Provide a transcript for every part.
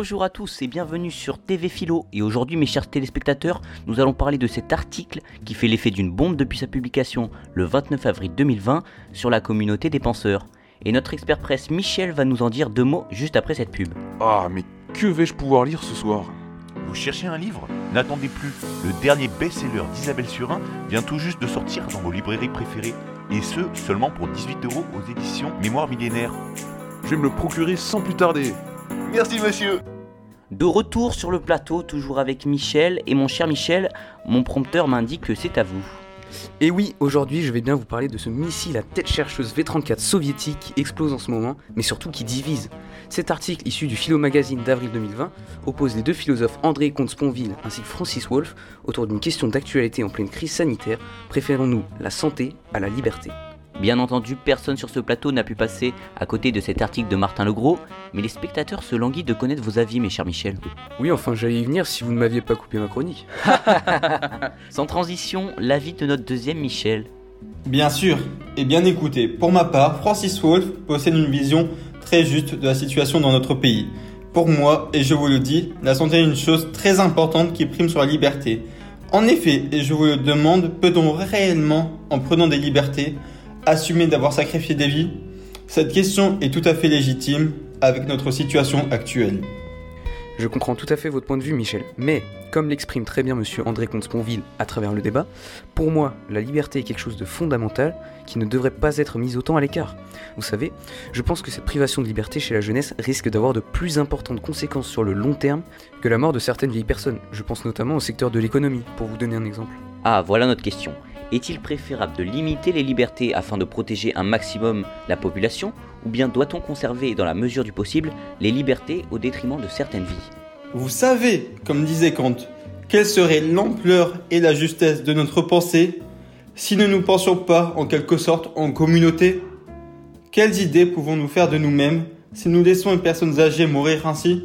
Bonjour à tous et bienvenue sur TV Philo. Et aujourd'hui, mes chers téléspectateurs, nous allons parler de cet article qui fait l'effet d'une bombe depuis sa publication le 29 avril 2020 sur la communauté des penseurs. Et notre expert presse Michel va nous en dire deux mots juste après cette pub. Ah, mais que vais-je pouvoir lire ce soir? Vous cherchez un livre? N'attendez plus, le dernier best-seller d'Isabelle Surin vient tout juste de sortir dans vos librairies préférées. Et ce, seulement pour 18 euros aux éditions Mémoire millénaire. Je vais me le procurer sans plus tarder. Merci monsieur De retour sur le plateau, toujours avec Michel. Et mon cher Michel, mon prompteur m'indique que c'est à vous. Et oui, aujourd'hui je vais bien vous parler de ce missile à tête chercheuse V-34 soviétique qui explose en ce moment, mais surtout qui divise. Cet article issu du Philo Magazine d'avril 2020 oppose les deux philosophes André Comte-Sponville ainsi que Francis Wolff autour d'une question d'actualité en pleine crise sanitaire. Préférons-nous la santé à la liberté Bien entendu, personne sur ce plateau n'a pu passer à côté de cet article de Martin Legros, mais les spectateurs se languissent de connaître vos avis, mes chers Michel. Oui, enfin j'allais y venir si vous ne m'aviez pas coupé ma chronique. Sans transition, l'avis de notre deuxième Michel. Bien sûr, et bien écoutez, pour ma part, Francis Wolff possède une vision très juste de la situation dans notre pays. Pour moi, et je vous le dis, la santé est une chose très importante qui prime sur la liberté. En effet, et je vous le demande, peut-on réellement, en prenant des libertés, assumer d'avoir sacrifié des vies Cette question est tout à fait légitime avec notre situation actuelle. Je comprends tout à fait votre point de vue, Michel, mais comme l'exprime très bien monsieur André Comte-Sponville à travers le débat, pour moi, la liberté est quelque chose de fondamental qui ne devrait pas être mis autant à l'écart. Vous savez, je pense que cette privation de liberté chez la jeunesse risque d'avoir de plus importantes conséquences sur le long terme que la mort de certaines vieilles personnes. Je pense notamment au secteur de l'économie, pour vous donner un exemple. Ah, voilà notre question. Est-il préférable de limiter les libertés afin de protéger un maximum la population, ou bien doit-on conserver dans la mesure du possible les libertés au détriment de certaines vies? Vous savez, comme disait Kant, quelle serait l'ampleur et la justesse de notre pensée si nous ne nous pensions pas en quelque sorte en communauté? Quelles idées pouvons-nous faire de nous-mêmes si nous laissons les personnes âgées mourir ainsi?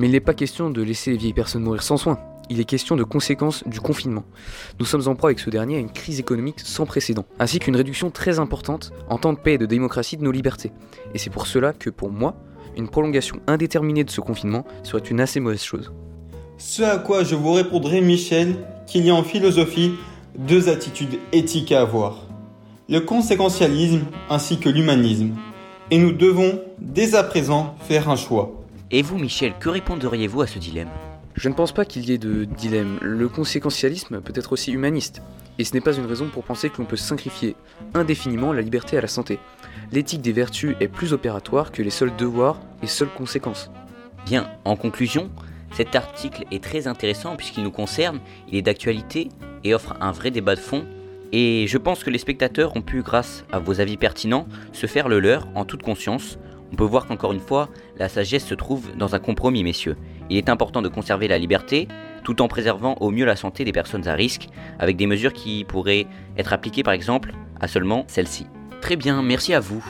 Mais il n'est pas question de laisser les vieilles personnes mourir sans soin. Il est question de conséquences du confinement. Nous sommes en proie avec ce dernier à une crise économique sans précédent, ainsi qu'une réduction très importante en temps de paix et de démocratie de nos libertés. Et c'est pour cela que, pour moi, une prolongation indéterminée de ce confinement serait une assez mauvaise chose. Ce à quoi je vous répondrai, Michel, qu'il y a en philosophie deux attitudes éthiques à avoir. Le conséquentialisme ainsi que l'humanisme. Et nous devons, dès à présent, faire un choix. Et vous, Michel, que répondriez-vous à ce dilemme? Je ne pense pas qu'il y ait de dilemme. Le conséquentialisme peut être aussi humaniste. Et ce n'est pas une raison pour penser que l'on peut sacrifier indéfiniment la liberté à la santé. L'éthique des vertus est plus opératoire que les seuls devoirs et seules conséquences. Bien, en conclusion, cet article est très intéressant puisqu'il nous concerne, il est d'actualité et offre un vrai débat de fond. Et je pense que les spectateurs ont pu, grâce à vos avis pertinents, se faire le leur en toute conscience. On peut voir qu'encore une fois, la sagesse se trouve dans un compromis, messieurs. Il est important de conserver la liberté, tout en préservant au mieux la santé des personnes à risque, avec des mesures qui pourraient être appliquées par exemple à seulement celles-ci. Très bien, merci à vous.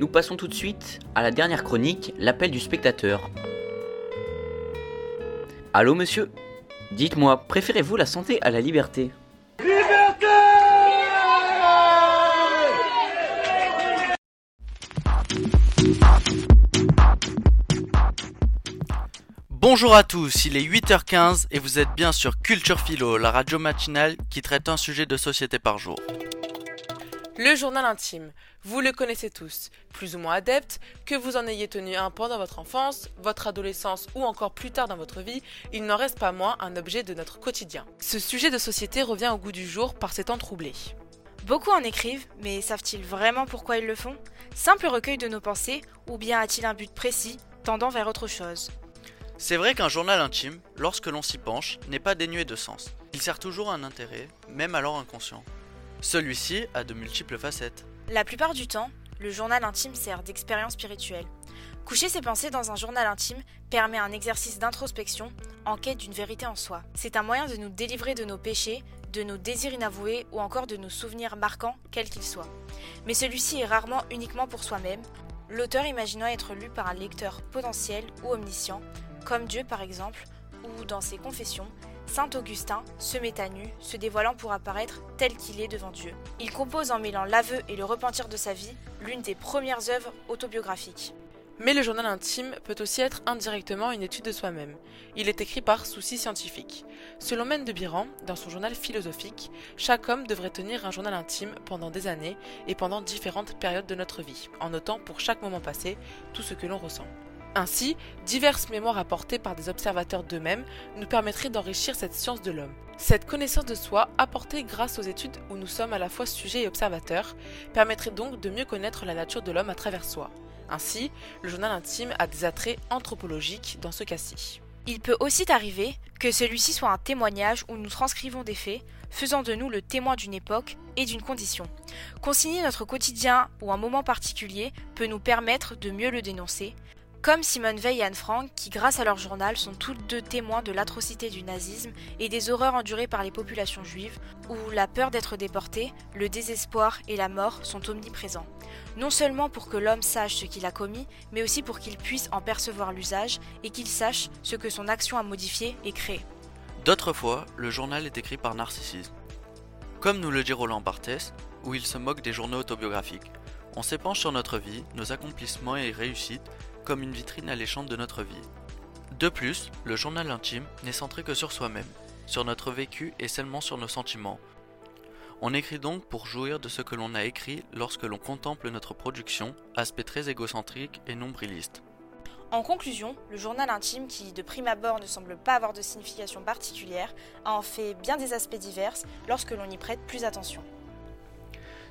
Nous passons tout de suite à la dernière chronique, l'appel du spectateur. Allô monsieur? Dites-moi, préférez-vous la santé à la liberté? Bonjour à tous, il est 8h15 et vous êtes bien sur Culture Philo, la radio matinale qui traite un sujet de société par jour. Le journal intime, vous le connaissez tous, plus ou moins adepte, que vous en ayez tenu un pendant votre enfance, votre adolescence ou encore plus tard dans votre vie, il n'en reste pas moins un objet de notre quotidien. Ce sujet de société revient au goût du jour par ces temps troublés. Beaucoup en écrivent, mais savent-ils vraiment pourquoi ils le font? Simple recueil de nos pensées, ou bien a-t-il un but précis, tendant vers autre chose? C'est vrai qu'un journal intime, lorsque l'on s'y penche, n'est pas dénué de sens. Il sert toujours un intérêt, même alors inconscient. Celui-ci a de multiples facettes. La plupart du temps, le journal intime sert d'expérience spirituelle. Coucher ses pensées dans un journal intime permet un exercice d'introspection en quête d'une vérité en soi. C'est un moyen de nous délivrer de nos péchés, de nos désirs inavoués ou encore de nos souvenirs marquants, quels qu'ils soient. Mais celui-ci est rarement uniquement pour soi-même, l'auteur imaginant être lu par un lecteur potentiel ou omniscient, comme Dieu par exemple, ou dans ses confessions, Saint Augustin se met à nu, se dévoilant pour apparaître tel qu'il est devant Dieu. Il compose en mêlant l'aveu et le repentir de sa vie l'une des premières œuvres autobiographiques. Mais le journal intime peut aussi être indirectement une étude de soi-même. Il est écrit par souci scientifique. Selon Mène de Biran, dans son journal philosophique, chaque homme devrait tenir un journal intime pendant des années et pendant différentes périodes de notre vie, en notant pour chaque moment passé tout ce que l'on ressent. Ainsi, diverses mémoires apportées par des observateurs d'eux-mêmes nous permettraient d'enrichir cette science de l'homme. Cette connaissance de soi, apportée grâce aux études où nous sommes à la fois sujets et observateurs, permettrait donc de mieux connaître la nature de l'homme à travers soi. Ainsi, le journal intime a des attraits anthropologiques dans ce cas-ci. Il peut aussi arriver que celui-ci soit un témoignage où nous transcrivons des faits, faisant de nous le témoin d'une époque et d'une condition. Consigner notre quotidien ou un moment particulier peut nous permettre de mieux le dénoncer, comme Simone Veil et Anne Frank, qui grâce à leur journal sont toutes deux témoins de l'atrocité du nazisme et des horreurs endurées par les populations juives, où la peur d'être déporté, le désespoir et la mort sont omniprésents. Non seulement pour que l'homme sache ce qu'il a commis, mais aussi pour qu'il puisse en percevoir l'usage et qu'il sache ce que son action a modifié et créé. D'autres fois, le journal est écrit par narcissisme. Comme nous le dit Roland Barthès, où il se moque des journaux autobiographiques. On s'épanche sur notre vie, nos accomplissements et réussites, comme une vitrine alléchante de notre vie. De plus, le journal intime n'est centré que sur soi-même, sur notre vécu et seulement sur nos sentiments. On écrit donc pour jouir de ce que l'on a écrit lorsque l'on contemple notre production, aspect très égocentrique et nombriliste. En conclusion, le journal intime, qui de prime abord ne semble pas avoir de signification particulière, a en fait bien des aspects divers lorsque l'on y prête plus attention.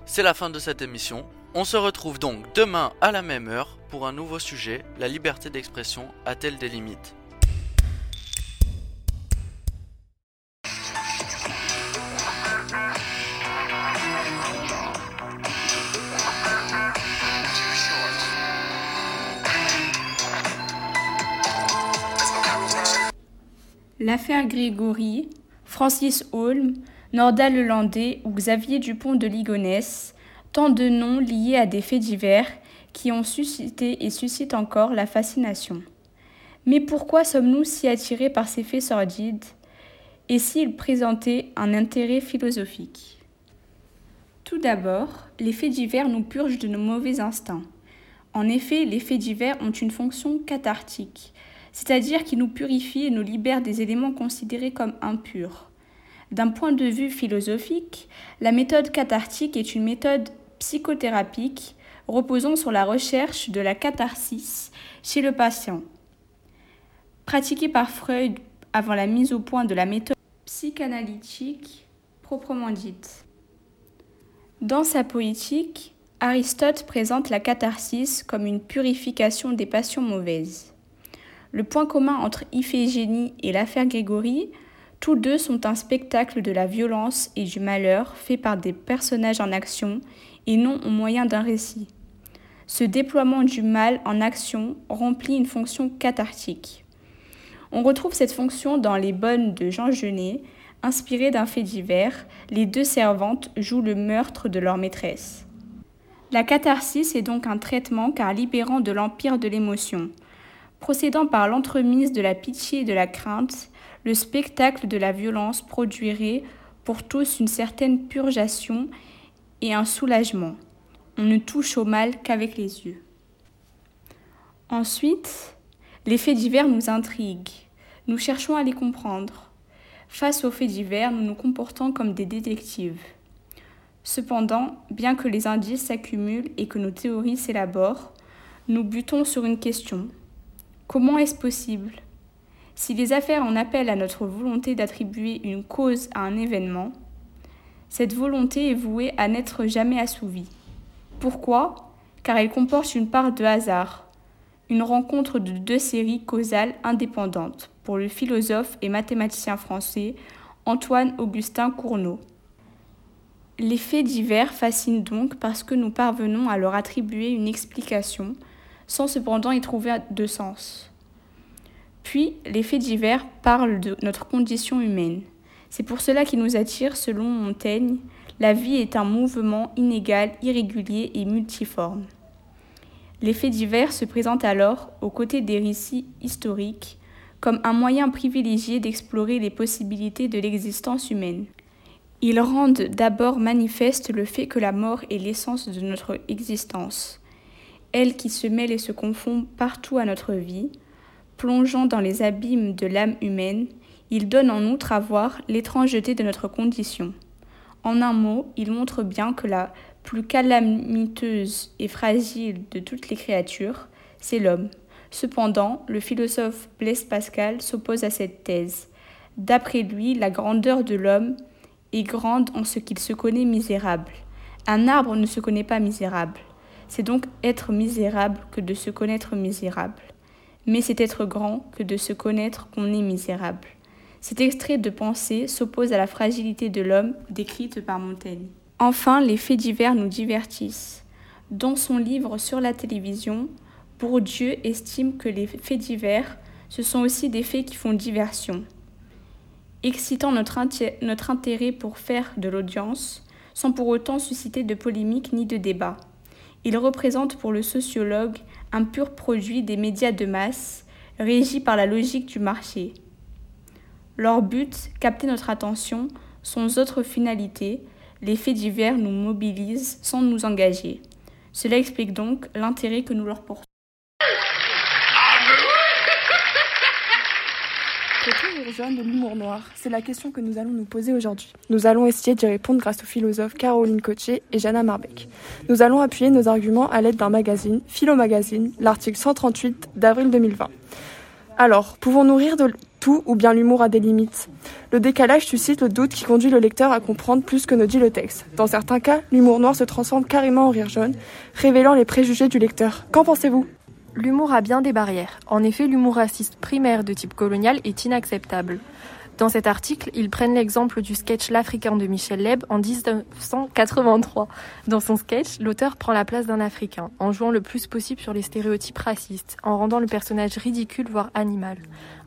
C'est la fin de cette émission. On se retrouve donc demain à la même heure pour un nouveau sujet. La liberté d'expression a-t-elle des limites? L'affaire Grégory, Francis Holm, Nordal Lelandais ou Xavier Dupont de Ligonnès, tant de noms liés à des faits divers qui ont suscité et suscitent encore la fascination. Mais pourquoi sommes-nous si attirés par ces faits sordides et s'ils présentaient un intérêt philosophique? Tout d'abord, les faits divers nous purgent de nos mauvais instincts. En effet, les faits divers ont une fonction cathartique, c'est-à-dire qu'ils nous purifient et nous libèrent des éléments considérés comme impurs. D'un point de vue philosophique, la méthode cathartique est une méthode psychothérapique reposant sur la recherche de la catharsis chez le patient. Pratiquée par Freud avant la mise au point de la méthode psychanalytique proprement dite. Dans sa poétique, Aristote présente la catharsis comme une purification des passions mauvaises. Le point commun entre Iphigénie et l'affaire Grégory, tous deux sont un spectacle de la violence et du malheur fait par des personnages en action et non au moyen d'un récit. Ce déploiement du mal en action remplit une fonction cathartique. On retrouve cette fonction dans Les Bonnes de Jean Genet, inspiré d'un fait divers, les deux servantes jouent le meurtre de leur maîtresse. La catharsis est donc un traitement car libérant de l'empire de l'émotion. Procédant par l'entremise de la pitié et de la crainte, le spectacle de la violence produirait pour tous une certaine purgation et un soulagement. On ne touche au mal qu'avec les yeux. Ensuite, les faits divers nous intriguent. Nous cherchons à les comprendre. Face aux faits divers, nous nous comportons comme des détectives. Cependant, bien que les indices s'accumulent et que nos théories s'élaborent, nous butons sur une question. Comment est-ce possible Si les affaires en appellent à notre volonté d'attribuer une cause à un événement, cette volonté est vouée à n'être jamais assouvie. Pourquoi? Car elle comporte une part de hasard, une rencontre de deux séries causales indépendantes pour le philosophe et mathématicien français Antoine Augustin Cournot. Les faits divers fascinent donc parce que nous parvenons à leur attribuer une explication sans cependant y trouver de sens. Puis, les faits divers parlent de notre condition humaine. C'est pour cela qu'ils nous attirent selon Montaigne la vie est un mouvement inégal, irrégulier et multiforme. Les faits divers se présentent alors, aux côtés des récits historiques, comme un moyen privilégié d'explorer les possibilités de l'existence humaine. Ils rendent d'abord manifeste le fait que la mort est l'essence de notre existence, elle qui se mêle et se confond partout à notre vie, plongeant dans les abîmes de l'âme humaine, il donne en outre à voir l'étrangeté de notre condition. En un mot, il montre bien que la plus calamiteuse et fragile de toutes les créatures, c'est l'homme. Cependant, le philosophe Blaise Pascal s'oppose à cette thèse. D'après lui, la grandeur de l'homme est grande en ce qu'il se connaît misérable. Un arbre ne se connaît pas misérable. C'est donc être misérable que de se connaître misérable. Mais c'est être grand que de se connaître qu'on est misérable. Cet extrait de pensée s'oppose à la fragilité de l'homme décrite par Montaigne. Enfin, les faits divers nous divertissent. Dans son livre sur la télévision, Bourdieu estime que les faits divers, ce sont aussi des faits qui font diversion. Excitant notre, intérêt pour faire de l'audience, sans pour autant susciter de polémiques ni de débats. Il représente pour le sociologue un pur produit des médias de masse, régi par la logique du marché. Leur but, capter notre attention, sans autre finalité, les faits divers nous mobilisent sans nous engager. Cela explique donc l'intérêt que nous leur portons. Peut-on rejoindre de l'humour noir? C'est la question que nous allons nous poser aujourd'hui. Nous allons essayer d'y répondre grâce aux philosophes Caroline Cocher et Jana Marbeck. Nous allons appuyer nos arguments à l'aide d'un magazine, Philo Magazine, l'article 138 d'avril 2020. Alors, pouvons-nous rire de tout ou bien l'humour a des limites? Le décalage suscite le doute qui conduit le lecteur à comprendre plus que ne dit le texte. Dans certains cas, l'humour noir se transforme carrément en rire jaune, révélant les préjugés du lecteur. Qu'en pensez-vous? L'humour a bien des barrières. En effet, l'humour raciste primaire de type colonial est inacceptable. Dans cet article, ils prennent l'exemple du sketch L'Africain de Michel Leb en 1983. Dans son sketch, l'auteur prend la place d'un Africain, en jouant le plus possible sur les stéréotypes racistes, en rendant le personnage ridicule voire animal.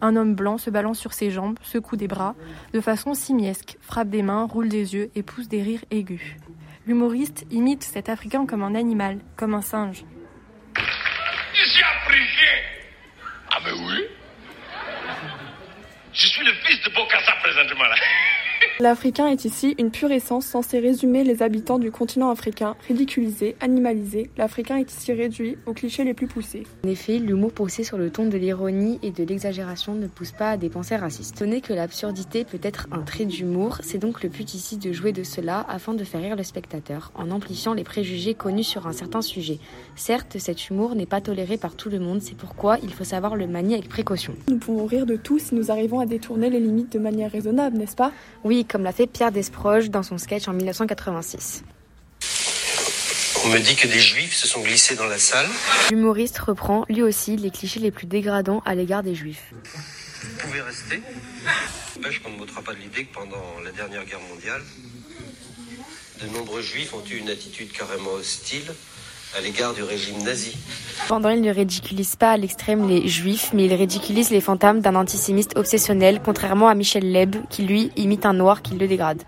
Un homme blanc se balance sur ses jambes, secoue des bras, de façon simiesque, frappe des mains, roule des yeux et pousse des rires aigus. L'humoriste imite cet Africain comme un animal, comme un singe. Suis africain. Ah mais oui. Je suis le fils de Bokassa présentement là. L'Africain est ici une pure essence censée résumer les habitants du continent africain, ridiculisés, animalisés. L'Africain est ici réduit aux clichés les plus poussés. En effet, l'humour poussé sur le ton de l'ironie et de l'exagération ne pousse pas à des pensées racistes. Tenez que l'absurdité peut être un trait d'humour, c'est donc le but ici de jouer de cela afin de faire rire le spectateur, en amplifiant les préjugés connus sur un certain sujet. Certes, cet humour n'est pas toléré par tout le monde, c'est pourquoi il faut savoir le manier avec précaution. Nous pouvons rire de tout si nous arrivons à détourner les limites de manière raisonnable, n'est-ce pas? Oui, comme l'a fait Pierre Desproges dans son sketch en 1986. On me dit que des juifs se sont glissés dans la salle. L'humoriste reprend lui aussi les clichés les plus dégradants à l'égard des juifs. Vous pouvez rester. N'empêche qu'on ne m'ôtera pas de l'idée que pendant la dernière guerre mondiale, de nombreux juifs ont eu une attitude carrément hostile à l'égard du régime nazi. Pendant, il ne ridiculise pas à l'extrême les juifs, mais il ridiculise les fantômes d'un antisémiste obsessionnel, contrairement à Michel Leb, qui lui imite un noir qui le dégrade.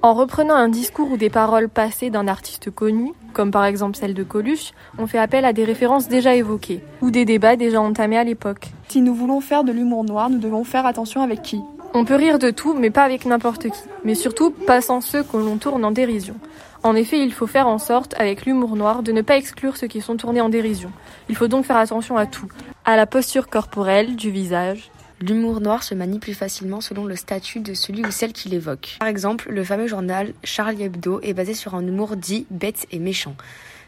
En reprenant un discours ou des paroles passées d'un artiste connu, comme par exemple celle de Coluche, on fait appel à des références déjà évoquées, ou des débats déjà entamés à l'époque. Si nous voulons faire de l'humour noir, nous devons faire attention avec qui? On peut rire de tout, mais pas avec n'importe qui, mais surtout pas sans ceux que l'on tourne en dérision. En effet, il faut faire en sorte, avec l'humour noir, de ne pas exclure ceux qui sont tournés en dérision. Il faut donc faire attention à tout, à la posture corporelle, du visage. L'humour noir se manie plus facilement selon le statut de celui ou celle qui l'évoque. Par exemple, le fameux journal Charlie Hebdo est basé sur un humour dit bête et méchant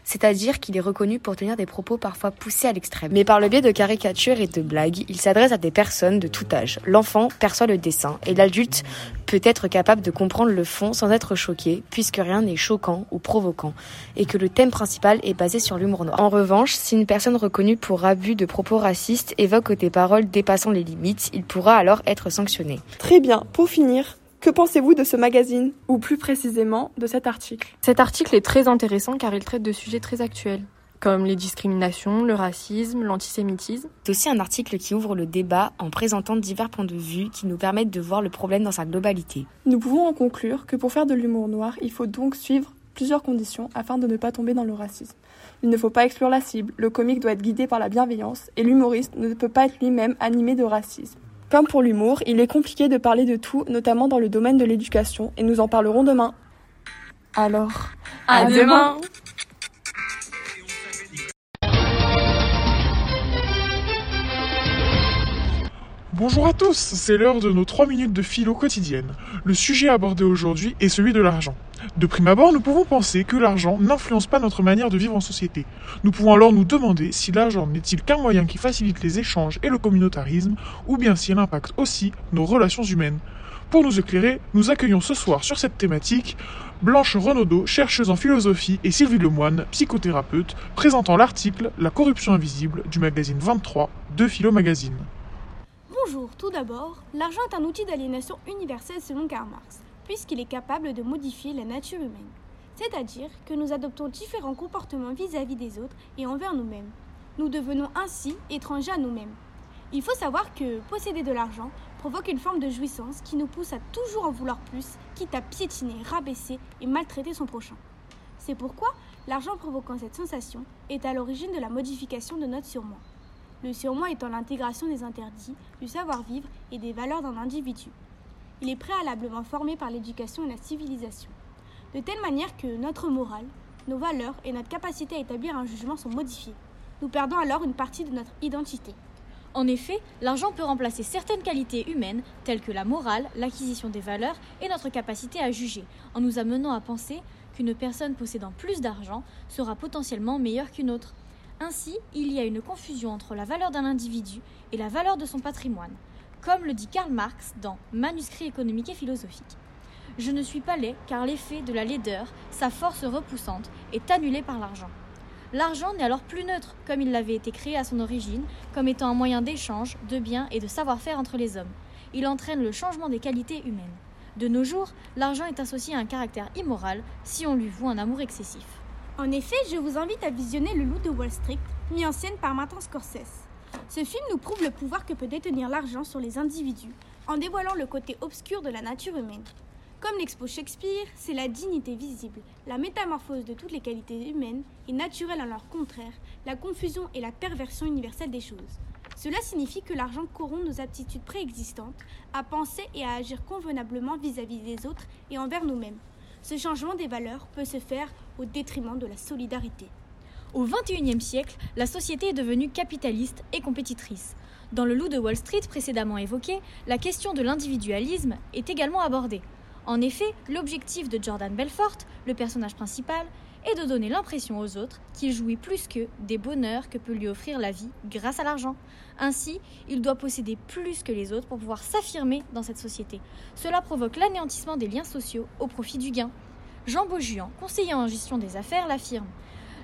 c'est-à-dire qu'il est reconnu pour tenir des propos parfois poussés à l'extrême. Mais par le biais de caricatures et de blagues, il s'adresse à des personnes de tout âge. L'enfant perçoit le dessin et l'adulte peut être capable de comprendre le fond sans être choqué, puisque rien n'est choquant ou provoquant, et que le thème principal est basé sur l'humour noir. En revanche, si une personne reconnue pour abus de propos racistes évoque des paroles dépassant les limites, il pourra alors être sanctionné. Très bien, pour finir, que pensez-vous de ce magazine, ou plus précisément de cet article Cet article est très intéressant car il traite de sujets très actuels, comme les discriminations, le racisme, l'antisémitisme. C'est aussi un article qui ouvre le débat en présentant divers points de vue qui nous permettent de voir le problème dans sa globalité. Nous pouvons en conclure que pour faire de l'humour noir, il faut donc suivre plusieurs conditions afin de ne pas tomber dans le racisme. Il ne faut pas exclure la cible, le comique doit être guidé par la bienveillance et l'humoriste ne peut pas être lui-même animé de racisme. Comme pour l'humour, il est compliqué de parler de tout, notamment dans le domaine de l'éducation, et nous en parlerons demain. Alors, à, demain. demain. Bonjour à tous, c'est l'heure de nos 3 minutes de philo quotidienne. Le sujet abordé aujourd'hui est celui de l'argent. De prime abord, nous pouvons penser que l'argent n'influence pas notre manière de vivre en société. Nous pouvons alors nous demander si l'argent n'est-il qu'un moyen qui facilite les échanges et le communautarisme, ou bien s'il impacte aussi nos relations humaines. Pour nous éclairer, nous accueillons ce soir sur cette thématique Blanche Renaudot, chercheuse en philosophie, et Sylvie Lemoine, psychothérapeute, présentant l'article La corruption invisible du magazine 23 de Philo Magazine. Bonjour, tout d'abord, l'argent est un outil d'aliénation universelle selon Karl Marx, puisqu'il est capable de modifier la nature humaine. C'est-à-dire que nous adoptons différents comportements vis-à-vis des autres et envers nous-mêmes. Nous devenons ainsi étrangers à nous-mêmes. Il faut savoir que posséder de l'argent provoque une forme de jouissance qui nous pousse à toujours en vouloir plus, quitte à piétiner, rabaisser et maltraiter son prochain. C'est pourquoi l'argent provoquant cette sensation est à l'origine de la modification de notre surmoi. Le surmoi étant l'intégration des interdits, du savoir-vivre et des valeurs d'un individu. Il est préalablement formé par l'éducation et la civilisation, de telle manière que notre morale, nos valeurs et notre capacité à établir un jugement sont modifiés. Nous perdons alors une partie de notre identité. En effet, l'argent peut remplacer certaines qualités humaines, telles que la morale, l'acquisition des valeurs et notre capacité à juger, en nous amenant à penser qu'une personne possédant plus d'argent sera potentiellement meilleure qu'une autre. Ainsi, il y a une confusion entre la valeur d'un individu et la valeur de son patrimoine, comme le dit Karl Marx dans Manuscrit économique et philosophique. Je ne suis pas laid car l'effet de la laideur, sa force repoussante, est annulé par l'argent. L'argent n'est alors plus neutre, comme il l'avait été créé à son origine, comme étant un moyen d'échange, de biens et de savoir-faire entre les hommes. Il entraîne le changement des qualités humaines. De nos jours, l'argent est associé à un caractère immoral si on lui voue un amour excessif. En effet, je vous invite à visionner Le Loup de Wall Street, mis en scène par Martin Scorsese. Ce film nous prouve le pouvoir que peut détenir l'argent sur les individus, en dévoilant le côté obscur de la nature humaine. Comme l'expose Shakespeare, c'est la dignité visible, la métamorphose de toutes les qualités humaines et naturelles en leur contraire, la confusion et la perversion universelle des choses. Cela signifie que l'argent corrompt nos aptitudes préexistantes à penser et à agir convenablement vis-à-vis des autres et envers nous-mêmes. Ce changement des valeurs peut se faire au détriment de la solidarité. Au XXIe siècle, la société est devenue capitaliste et compétitrice. Dans le loup de Wall Street précédemment évoqué, la question de l'individualisme est également abordée. En effet, l'objectif de Jordan Belfort, le personnage principal, est de donner l'impression aux autres qu'il jouit plus que des bonheurs que peut lui offrir la vie grâce à l'argent. Ainsi, il doit posséder plus que les autres pour pouvoir s'affirmer dans cette société. Cela provoque l'anéantissement des liens sociaux au profit du gain. Jean Beaujuan, conseiller en gestion des affaires, l'affirme.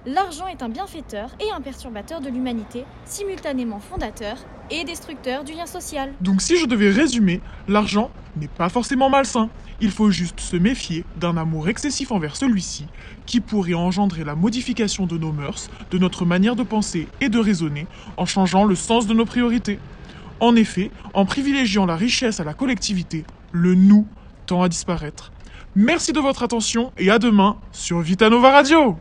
L'argent est un bienfaiteur et un perturbateur de l'humanité, simultanément fondateur et destructeur du lien social. Donc si je devais résumer, l'argent n'est pas forcément malsain. Il faut juste se méfier d'un amour excessif envers celui-ci, qui pourrait engendrer la modification de nos mœurs, de notre manière de penser et de raisonner, en changeant le sens de nos priorités. En effet, en privilégiant la richesse à la collectivité, le nous tend à disparaître. Merci de votre attention et à demain sur Vitanova Radio.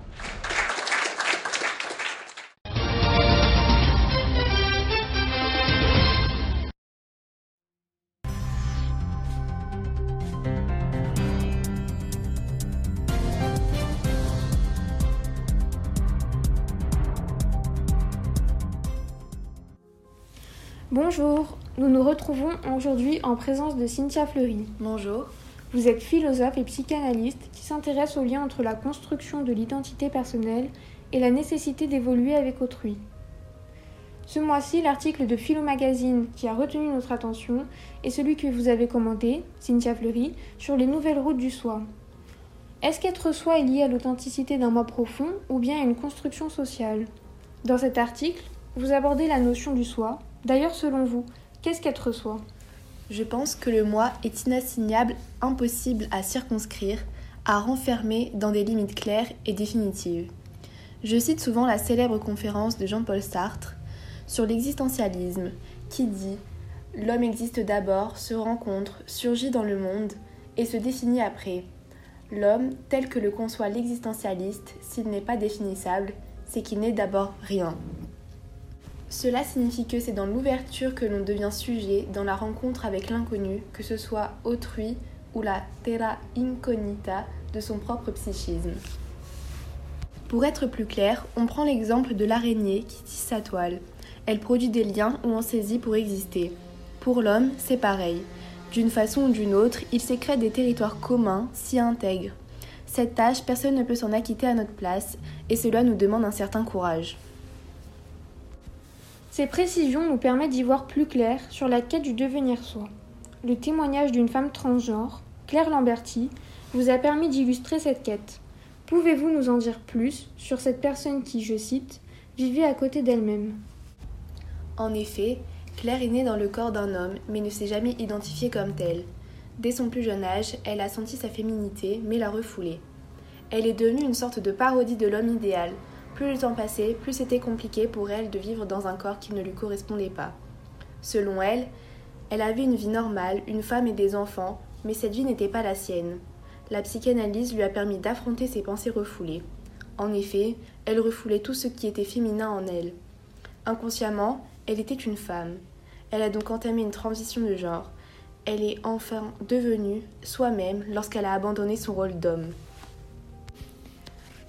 Retrouvons aujourd'hui en présence de Cynthia Fleury. Bonjour. Vous êtes philosophe et psychanalyste qui s'intéresse au lien entre la construction de l'identité personnelle et la nécessité d'évoluer avec autrui. Ce mois-ci, l'article de Philo Magazine qui a retenu notre attention est celui que vous avez commenté, Cynthia Fleury, sur les nouvelles routes du soi. Est-ce qu'être soi est lié à l'authenticité d'un moi profond ou bien à une construction sociale? Dans cet article, vous abordez la notion du soi. D'ailleurs, selon vous, qu'est-ce qu'être soi Je pense que le moi est inassignable, impossible à circonscrire, à renfermer dans des limites claires et définitives. Je cite souvent la célèbre conférence de Jean-Paul Sartre sur l'existentialisme qui dit L'homme existe d'abord, se rencontre, surgit dans le monde et se définit après. L'homme, tel que le conçoit l'existentialiste, s'il n'est pas définissable, c'est qu'il n'est d'abord rien. Cela signifie que c'est dans l'ouverture que l'on devient sujet, dans la rencontre avec l'inconnu, que ce soit autrui ou la terra incognita de son propre psychisme. Pour être plus clair, on prend l'exemple de l'araignée qui tisse sa toile. Elle produit des liens où on saisit pour exister. Pour l'homme, c'est pareil. D'une façon ou d'une autre, il sécrète des territoires communs, s'y intègre. Cette tâche, personne ne peut s'en acquitter à notre place, et cela nous demande un certain courage. Ces précisions nous permettent d'y voir plus clair sur la quête du devenir soi. Le témoignage d'une femme transgenre, Claire Lamberti, vous a permis d'illustrer cette quête. Pouvez-vous nous en dire plus sur cette personne qui, je cite, vivait à côté d'elle-même? En effet, Claire est née dans le corps d'un homme, mais ne s'est jamais identifiée comme telle. Dès son plus jeune âge, elle a senti sa féminité, mais l'a refoulée. Elle est devenue une sorte de parodie de l'homme idéal. Plus le temps passait, plus c'était compliqué pour elle de vivre dans un corps qui ne lui correspondait pas. Selon elle, elle avait une vie normale, une femme et des enfants, mais cette vie n'était pas la sienne. La psychanalyse lui a permis d'affronter ses pensées refoulées. En effet, elle refoulait tout ce qui était féminin en elle. Inconsciemment, elle était une femme. Elle a donc entamé une transition de genre. Elle est enfin devenue soi-même lorsqu'elle a abandonné son rôle d'homme.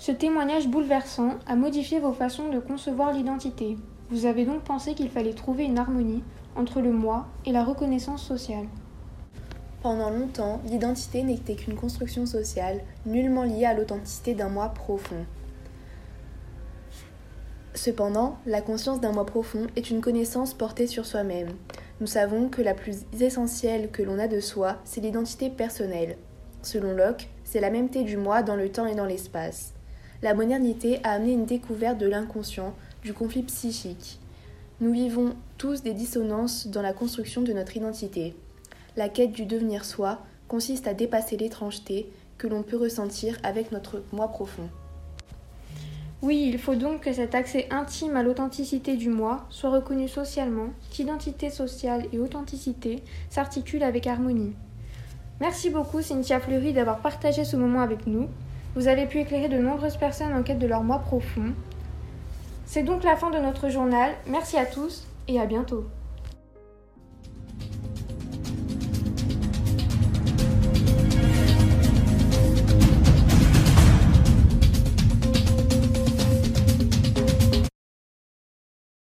Ce témoignage bouleversant a modifié vos façons de concevoir l'identité. Vous avez donc pensé qu'il fallait trouver une harmonie entre le moi et la reconnaissance sociale. Pendant longtemps, l'identité n'était qu'une construction sociale, nullement liée à l'authenticité d'un moi profond. Cependant, la conscience d'un moi profond est une connaissance portée sur soi-même. Nous savons que la plus essentielle que l'on a de soi, c'est l'identité personnelle. Selon Locke, c'est la mêmeté du moi dans le temps et dans l'espace. La modernité a amené une découverte de l'inconscient, du conflit psychique. Nous vivons tous des dissonances dans la construction de notre identité. La quête du devenir soi consiste à dépasser l'étrangeté que l'on peut ressentir avec notre moi profond. Oui, il faut donc que cet accès intime à l'authenticité du moi soit reconnu socialement, qu'identité sociale et authenticité s'articulent avec harmonie. Merci beaucoup Cynthia Fleury d'avoir partagé ce moment avec nous. Vous avez pu éclairer de nombreuses personnes en quête de leur moi profond. C'est donc la fin de notre journal. Merci à tous et à bientôt.